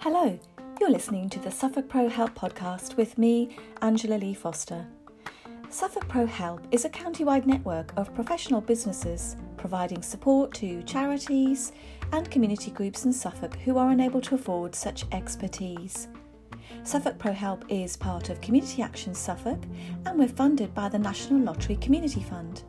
Hello, you're listening to the Suffolk Pro Help podcast with me, Angela Lee Foster. Suffolk Pro Help is a county-wide network of professional businesses providing support to charities and community groups in Suffolk who are unable to afford such expertise. Suffolk Pro Help is part of Community Action Suffolk and we're funded by the National Lottery Community Fund.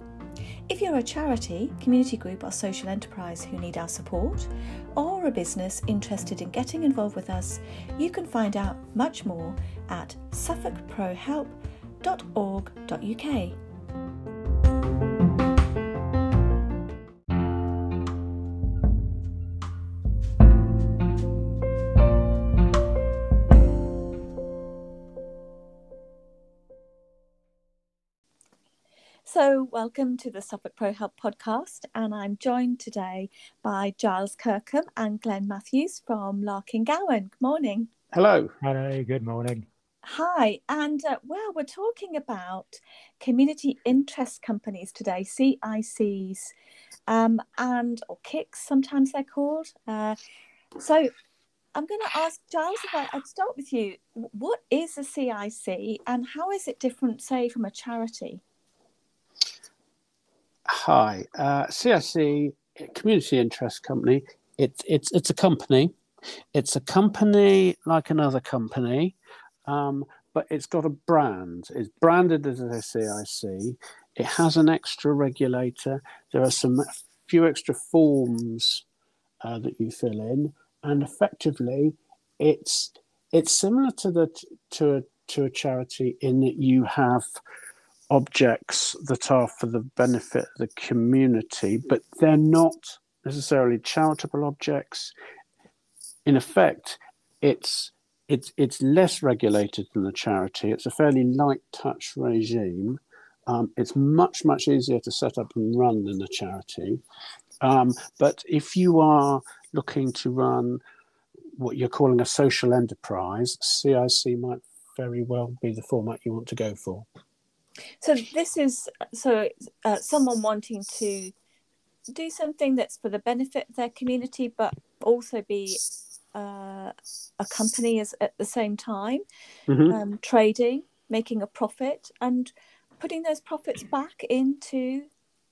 If you're a charity, community group, or social enterprise who need our support, or a business interested in getting involved with us, you can find out much more at suffolkprohelp.org.uk. So, welcome to the Suffolk Pro Help podcast, and I'm joined today by Giles Kirkham and Glenn Matthews from Larking Gowen. Good morning. Hello. Hello, good morning. Hi, and uh, well, we're talking about community interest companies today, CICs, um, and or KICs, sometimes they're called. Uh, so, I'm going to ask Giles if I, I'd start with you. What is a CIC, and how is it different, say, from a charity? Hi, uh, CIC Community Interest Company. It's it's it's a company. It's a company like another company, um, but it's got a brand. It's branded as a CIC. It has an extra regulator. There are some few extra forms uh, that you fill in, and effectively, it's it's similar to the to a to a charity in that you have objects that are for the benefit of the community, but they're not necessarily charitable objects. In effect, it's it's it's less regulated than the charity. It's a fairly light touch regime. Um, it's much much easier to set up and run than a charity. Um, but if you are looking to run what you're calling a social enterprise, CIC might very well be the format you want to go for. So this is so uh, someone wanting to do something that's for the benefit of their community, but also be uh, a company as at the same time, mm-hmm. um, trading, making a profit, and putting those profits back into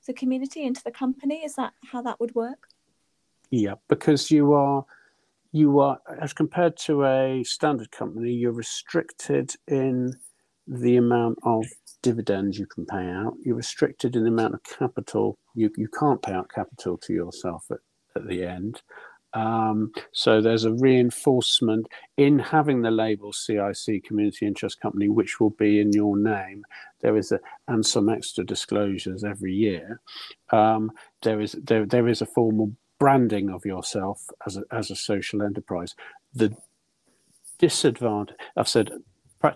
the community, into the company. Is that how that would work? Yeah, because you are you are as compared to a standard company, you're restricted in the amount of dividends you can pay out. You're restricted in the amount of capital. You, you can't pay out capital to yourself at, at the end. Um, so there's a reinforcement in having the label CIC Community Interest Company, which will be in your name. There is a and some extra disclosures every year. Um, there is there there is a formal branding of yourself as a as a social enterprise. The disadvantage I've said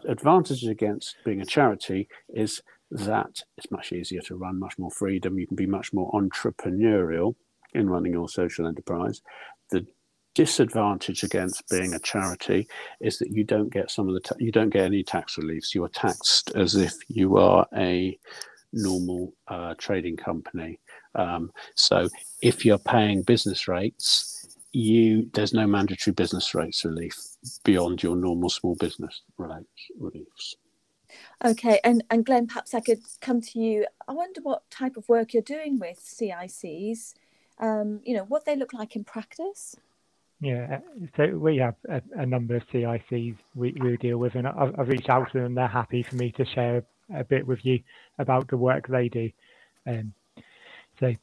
advantages against being a charity is that it's much easier to run, much more freedom. You can be much more entrepreneurial in running your social enterprise. The disadvantage against being a charity is that you don't get some of the ta- you don't get any tax reliefs. You are taxed as if you are a normal uh, trading company. Um, so if you're paying business rates, you there's no mandatory business rates relief beyond your normal small business rates reliefs. Okay, and, and Glenn, perhaps I could come to you. I wonder what type of work you're doing with CICs. Um, you know, what they look like in practice. Yeah, so we have a, a number of CICs we, we deal with, and I've, I've, reached out to them. They're happy for me to share a bit with you about the work they do. Um, so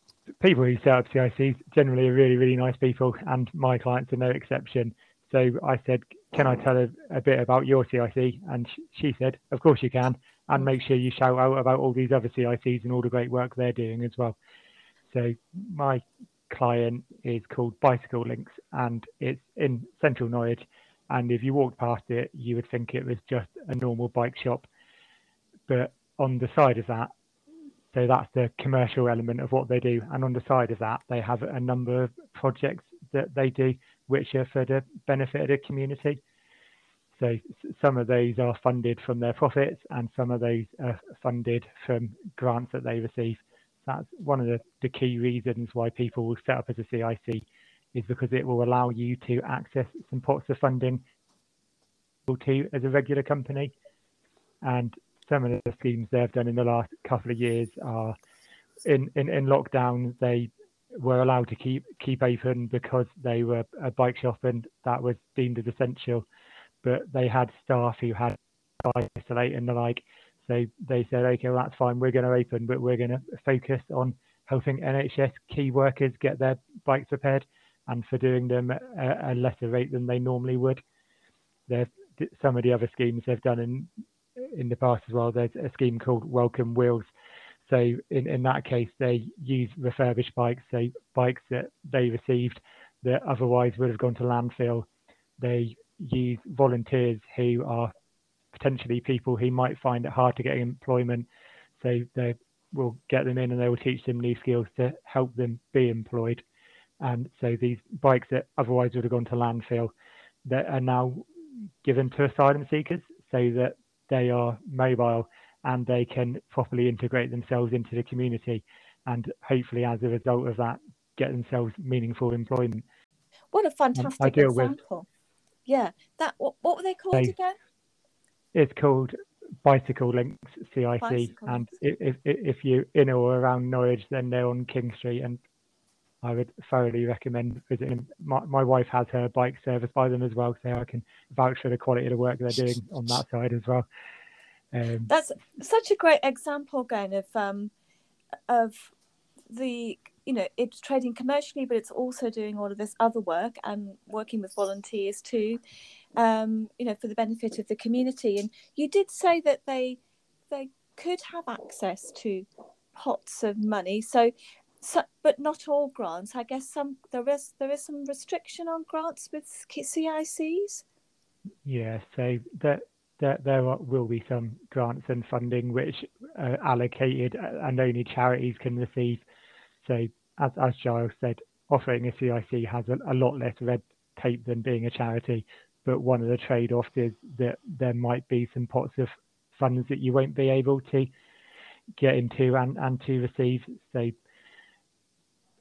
people who set up CICs generally are really, really nice people, and my clients are no exception. So I said, Can I tell a, a bit about your CIC? And she said, Of course you can. And make sure you shout out about all these other CICs and all the great work they're doing as well. So my client is called Bicycle Links and it's in central Norwich. And if you walked past it, you would think it was just a normal bike shop. But on the side of that, so that's the commercial element of what they do. And on the side of that, they have a number of projects that they do which are for the benefit of the community. So some of those are funded from their profits and some of those are funded from grants that they receive. that's one of the, the key reasons why people will set up as a CIC is because it will allow you to access some pots of funding to as a regular company. And some of the schemes they've done in the last couple of years are in, in, in lockdown, they were allowed to keep keep open because they were a bike shop and that was deemed as essential. But they had staff who had to isolate and the like. So they said, okay, well, that's fine. We're going to open, but we're going to focus on helping NHS key workers get their bikes repaired and for doing them at a lesser rate than they normally would. There's some of the other schemes they've done in in the past as well. There's a scheme called Welcome Wheels. So in, in that case, they use refurbished bikes, so bikes that they received that otherwise would have gone to landfill. They use volunteers who are potentially people who might find it hard to get employment. So they will get them in and they will teach them new skills to help them be employed. And so these bikes that otherwise would have gone to landfill that are now given to asylum seekers so that they are mobile and they can properly integrate themselves into the community and hopefully as a result of that get themselves meaningful employment. What a fantastic example. With, yeah, that what, what were they called they, again? It's called Bicycle Links CIC, Bicycle and if, if, if you're in or around Norwich, then they're on King Street, and I would thoroughly recommend visiting. My, my wife has her bike serviced by them as well, so I can vouch for the quality of the work they're doing on that side as well. Um, That's such a great example, again, of um, of the you know it's trading commercially, but it's also doing all of this other work and working with volunteers too um, you know, for the benefit of the community. And you did say that they they could have access to pots of money. So, so but not all grants. I guess some there is there is some restriction on grants with CICs. Yeah, so that there, there will be some grants and funding which are allocated uh, and only charities can receive. So, as, as Giles said, offering a CIC has a, a lot less red tape than being a charity but one of the trade-offs is that there might be some pots of funds that you won't be able to get into and, and to receive. So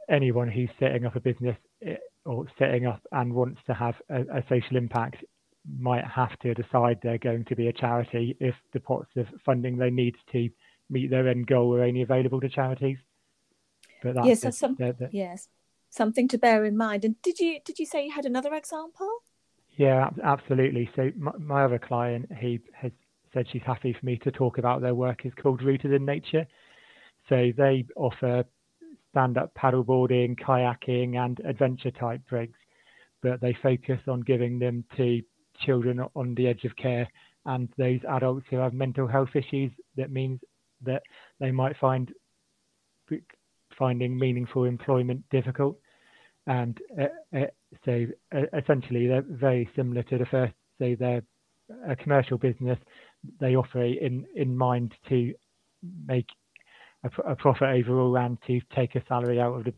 anyone who's setting up a business eh, or setting up and wants to have a, a social impact might have to decide they're going to be a charity if the pots of funding they need to meet their end goal are only available to charities. But that's yes, some, they're, they're, yes, something to bear in mind. And did you did you say you had another example? Yeah, absolutely. So my, my other client, he has said she's happy for me to talk about their work is called Rooted in Nature. So they offer stand-up paddleboarding, kayaking, and adventure type rigs, but they focus on giving them to children on the edge of care and those adults who have mental health issues. That means that they might find finding meaningful employment difficult and uh, uh, so uh, essentially they're very similar to the first. So they're a commercial business. They operate in in mind to make a, a profit overall and to take a salary out of the.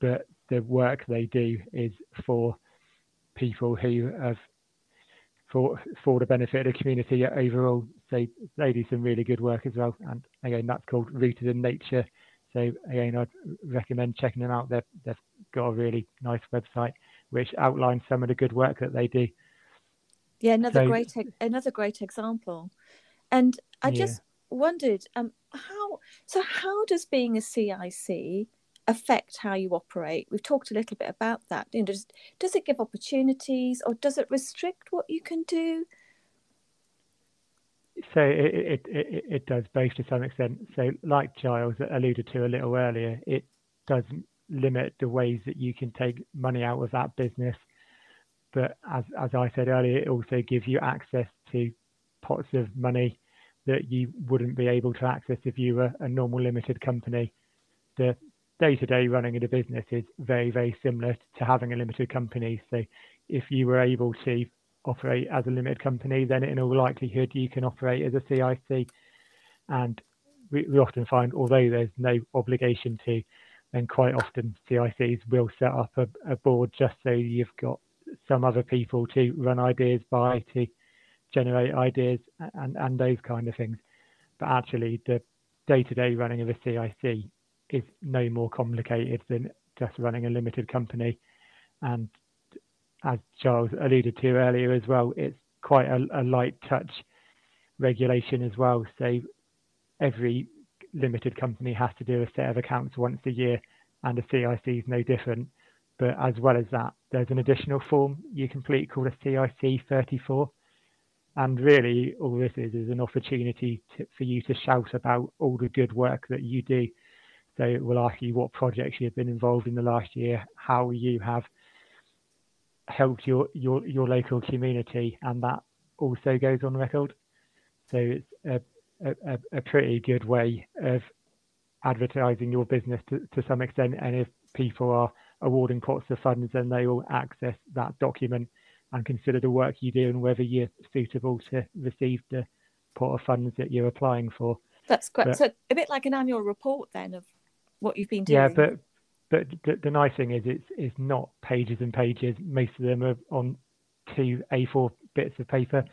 But the work they do is for people who have for for the benefit of the community overall. So they do some really good work as well. And again, that's called Rooted in Nature. So again, I'd recommend checking them out. They've, they've got a really nice website which outlines some of the good work that they do. Yeah, another so, great another great example. And I yeah. just wondered, um, how so? How does being a CIC affect how you operate? We've talked a little bit about that. You know, does, does it give opportunities, or does it restrict what you can do? So it, it, it, it does both to some extent. So like Giles alluded to a little earlier, it does limit the ways that you can take money out of that business. But as, as I said earlier, it also gives you access to pots of money that you wouldn't be able to access if you were a normal limited company. The day-to-day running of the business is very, very similar to having a limited company. So if you were able to operate as a limited company, then in all likelihood you can operate as a CIC. And we, we often find, although there's no obligation to, then quite often CICs will set up a, a board just so you've got some other people to run ideas by, to generate ideas and, and those kind of things. But actually, the day-to-day running of a CIC is no more complicated than just running a limited company. And as Charles alluded to earlier as well, it's quite a, a light touch regulation as well. So every limited company has to do a set of accounts once a year, and a CIC is no different. But as well as that, there's an additional form you complete called a CIC 34. And really, all this is is an opportunity to, for you to shout about all the good work that you do. So it will ask you what projects you've been involved in the last year, how you have helped your, your, your local community, and that also goes on record. So it's a, a, a pretty good way of advertising your business to, to some extent. And if people are awarding pots of funds, then they will access that document and consider the work you do and whether you're suitable to receive the pot of funds that you're applying for. That's great. But, so a bit like an annual report then of what you've been doing. Yeah, but but the, the nice thing is it's it's not pages and pages. Most of them are on two A4 bits of paper.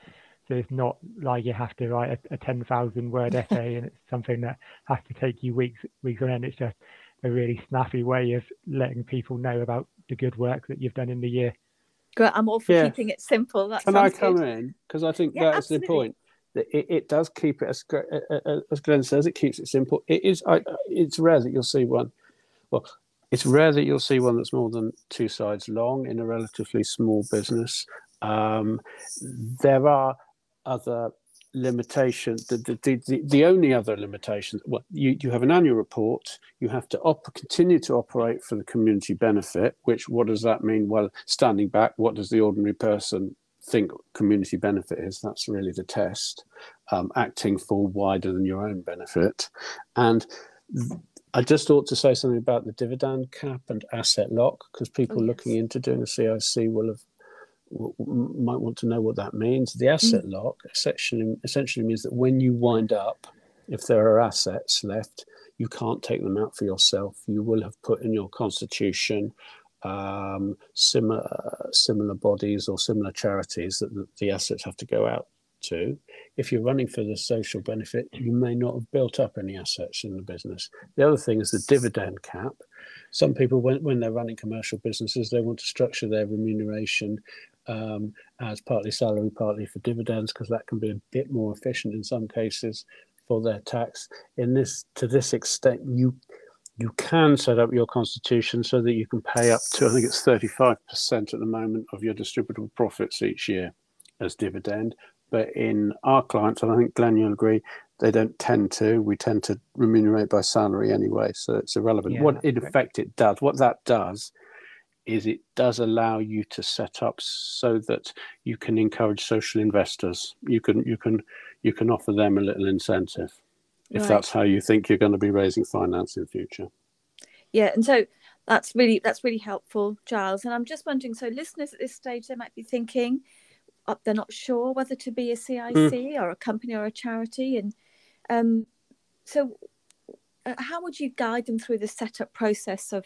So it's not like you have to write a, a 10,000 word essay and it's something that has to take you weeks, weeks on end. It's just a really snappy way of letting people know about the good work that you've done in the year. Good. I'm all for yeah. keeping it simple. That Can I come good. in? Because I think yeah, that's absolutely. the point. It, it does keep it, as, uh, uh, uh, as Glenn says, it keeps it simple. It is. I, it's rare that you'll see one. Well, it's rare that you'll see one that's more than two sides long in a relatively small business. Um, there are other limitations. The, the, the, the, only other limitation, well, you, you have an annual report, you have to op- continue to operate for the community benefit, which what does that mean? Well, standing back, what does the ordinary person think community benefit is? That's really the test. Um, acting for wider than your own benefit. And I just ought to say something about the dividend cap and asset lock because people oh, yes. looking into doing a CIC will have might want to know what that means. The asset mm. lock essentially, essentially means that when you wind up, if there are assets left, you can't take them out for yourself. You will have put in your constitution um, similar similar bodies or similar charities that the assets have to go out to. If you're running for the social benefit, you may not have built up any assets in the business. The other thing is the dividend cap. Some people, when, when they're running commercial businesses, they want to structure their remuneration um, as partly salary, partly for dividends, because that can be a bit more efficient in some cases for their tax. In this, to this extent, you you can set up your constitution so that you can pay up to I think it's 35% at the moment of your distributable profits each year as dividend. But in our clients, and I think Glenn, you'll agree, they don't tend to. We tend to remunerate by salary anyway, so it's irrelevant. Yeah, what in effect it does, what that does, is it does allow you to set up so that you can encourage social investors. You can you can you can offer them a little incentive if right. that's how you think you're going to be raising finance in the future. Yeah, and so that's really that's really helpful, Giles. And I'm just wondering, so listeners at this stage, they might be thinking uh, they're not sure whether to be a CIC mm. or a company or a charity, and um, so uh, how would you guide them through the setup process of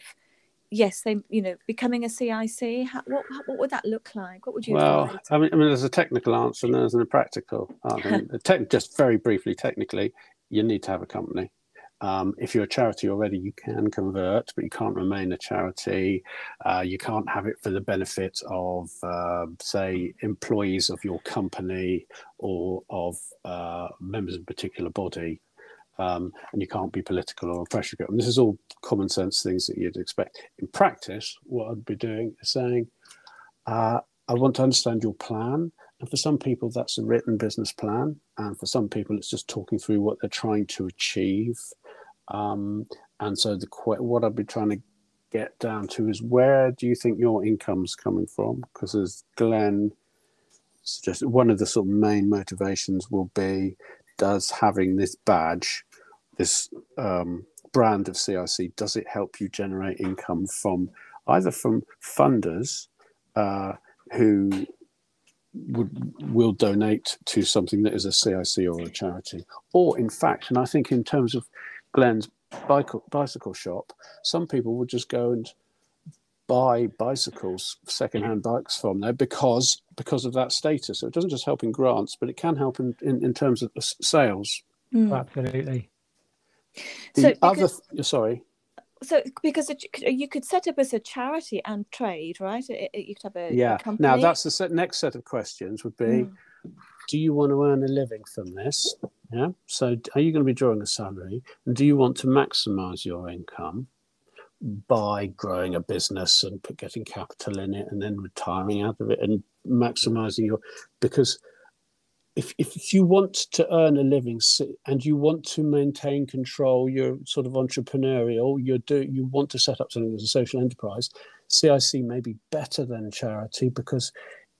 yes, they you know becoming a CIC. How, what what would that look like? What would you? Well, I mean, I mean, there's a technical answer and there's a practical. te- just very briefly, technically, you need to have a company. Um, if you're a charity already, you can convert, but you can't remain a charity. Uh, you can't have it for the benefit of, uh, say, employees of your company or of uh, members of a particular body um, and you can't be political or a pressure group. And this is all common sense things that you'd expect. In practice, what I'd be doing is saying, uh, I want to understand your plan. And for some people, that's a written business plan. And for some people, it's just talking through what they're trying to achieve. Um, and so, the what I'd be trying to get down to is where do you think your income's coming from? Because as Glenn suggested, one of the sort of main motivations will be does having this badge this um, brand of CIC, does it help you generate income from either from funders uh, who would will donate to something that is a CIC or a charity, or in fact, and I think in terms of Glenn's bicycle, bicycle shop, some people would just go and buy bicycles, secondhand bikes from there because because of that status. So it doesn't just help in grants, but it can help in, in, in terms of sales. Mm. Absolutely. The So other, because- th- sorry, So, because it, you could set up as a charity and trade, right? It, it- you could have a, a yeah. company. Now that's the set, next set of questions would be: Mm. Do you want to earn a living from this? Yeah. So are you going to be drawing a salary, and do you want to maximise your income by growing a business and getting capital in it, and then retiring out of it and maximising your because. If, if you want to earn a living and you want to maintain control, you're sort of entrepreneurial, you're do, you want to set up something as a social enterprise, CIC may be better than charity because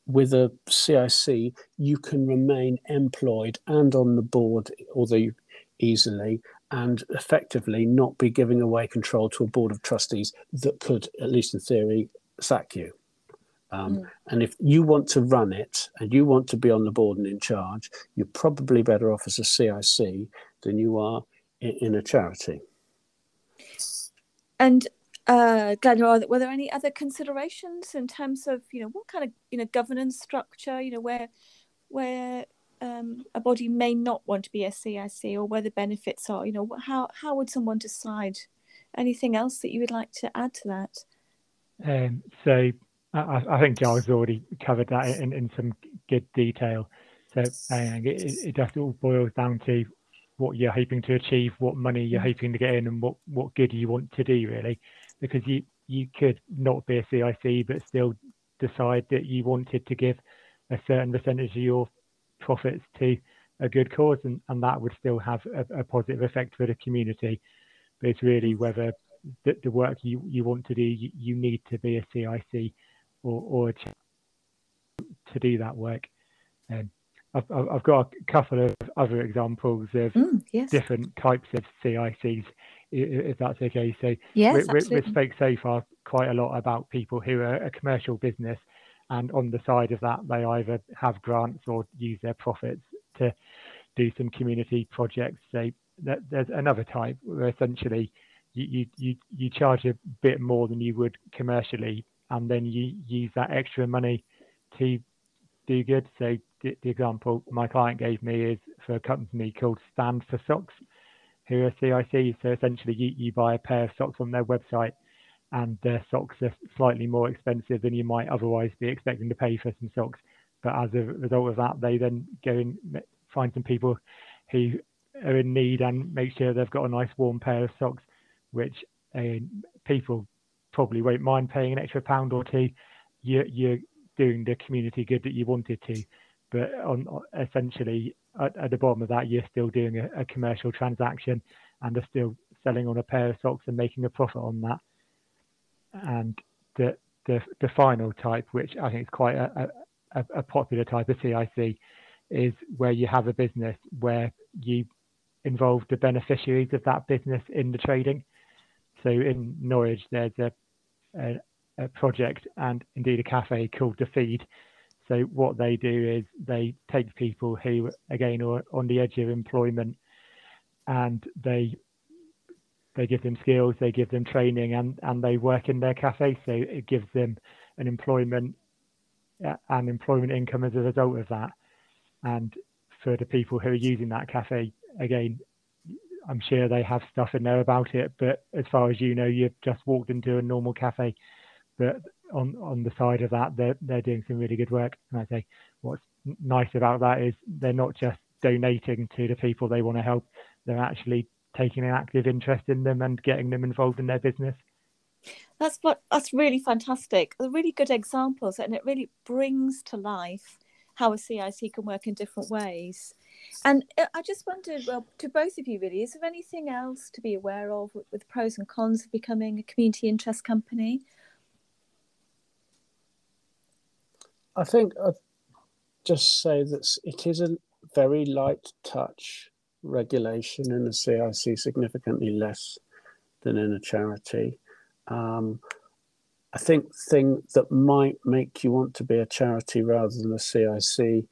with a CIC, you can remain employed and on the board, although easily, and effectively not be giving away control to a board of trustees that could, at least in theory, sack you. Um, And if you want to run it and you want to be on the board and in charge, you're probably better off as a CIC than you are in, in a charity. And uh, Glenn, are, were there any other considerations in terms of you know what kind of you know governance structure, you know where where um, a body may not want to be a CIC or where the benefits are? You know how how would someone decide? Anything else that you would like to add to that? Um, so I, I think Giles already covered that in, in some good detail. So uh, it, it just all boils down to what you're hoping to achieve, what money you're hoping to get in, and what, what good you want to do, really. Because you, you could not be a CIC, but still decide that you wanted to give a certain percentage of your profits to a good cause, and, and that would still have a, a positive effect for the community. But it's really whether the, the work you, you want to do, you, you need to be a CIC or, or to do that work. Um, I've, I've got a couple of other examples of Mm, yes, different types of CICs, if that's okay. So yes, we, we, we spoke so far quite a lot about people who are a commercial business, and on the side of that, they either have grants or use their profits to do some community projects. So that, there's another type where essentially you, you, you, you charge a bit more than you would commercially, and then you use that extra money to do good. So the, the example my client gave me is for a company called Stand for Socks, who are CIC. So essentially, you, you buy a pair of socks on their website, and their socks are slightly more expensive than you might otherwise be expecting to pay for some socks. But as a result of that, they then go and find some people who are in need and make sure they've got a nice warm pair of socks, which uh, people probably won't mind paying an extra pound or two. You're, you're doing the community good that you wanted to, but on essentially at, at the bottom of that, you're still doing a, a commercial transaction and are still selling on a pair of socks and making a profit on that. And the the, the final type, which I think is quite a, a, a popular type of CIC, is where you have a business where you involve the beneficiaries of that business in the trading. So in Norwich, there's a, a, a project and indeed a cafe called The Feed. So what they do is they take people who, again, are on the edge of employment, and they they give them skills, they give them training, and and they work in their cafe. So it gives them an employment uh, and employment income as a result of that. And for the people who are using that cafe, again, I'm sure they have stuff in there about it. But as far as you know, you've just walked into a normal cafe. But on on the side of that, they're they're doing some really good work. And I say, what's nice about that is they're not just donating to the people they want to help; they're actually taking an active interest in them and getting them involved in their business. That's what that's really fantastic. They're really good examples, and it really brings to life how a CIC can work in different ways. And uh, I just wondered, well, to both of you, really, is there anything else to be aware of with, with pros and cons of becoming a community interest company? I think I'd just say that it is a very light touch regulation in a CIC, significantly less than in a charity. Um, I think thing that might make you want to be a charity rather than a CIC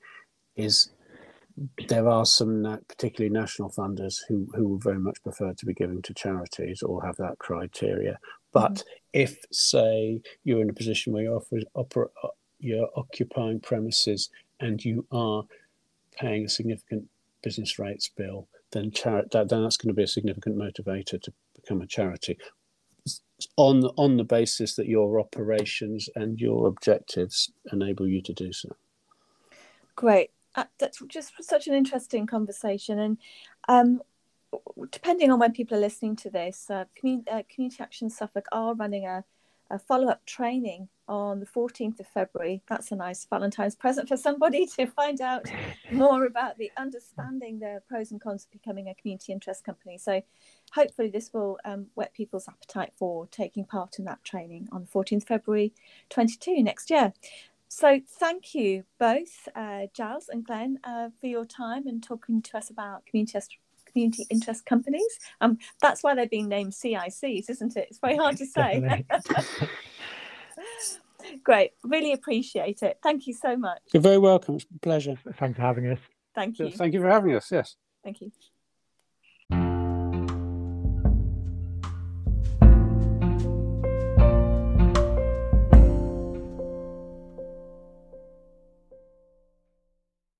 is there are some, particularly national funders, who who would very much prefer to be giving to charities or have that criteria. But if, say, you're in a position where you're, offer, you're occupying premises and you are paying a significant business rates bill, then that, that's going to be a significant motivator to become a charity on on the basis that your operations and your objectives enable you to do so. Great. Uh, that's just such an interesting conversation, and um, depending on when people are listening to this, uh, uh, Community Action Suffolk are running a, a follow up training on the 14th of February. That's a nice Valentine's present for somebody to find out more about the understanding the pros and cons of becoming a community interest company. So, hopefully, this will um, whet people's appetite for taking part in that training on the 14th February 22 next year. So, thank you both, uh, Giles and Glenn, uh, for your time and talking to us about community community interest companies. Um, that's why they're being named CICs, isn't it? It's very hard to say. Great. Really appreciate it. Thank you so much. You're very welcome. It's a pleasure. Thanks for having us. Thank you. Thank you for having us. Yes. Thank you.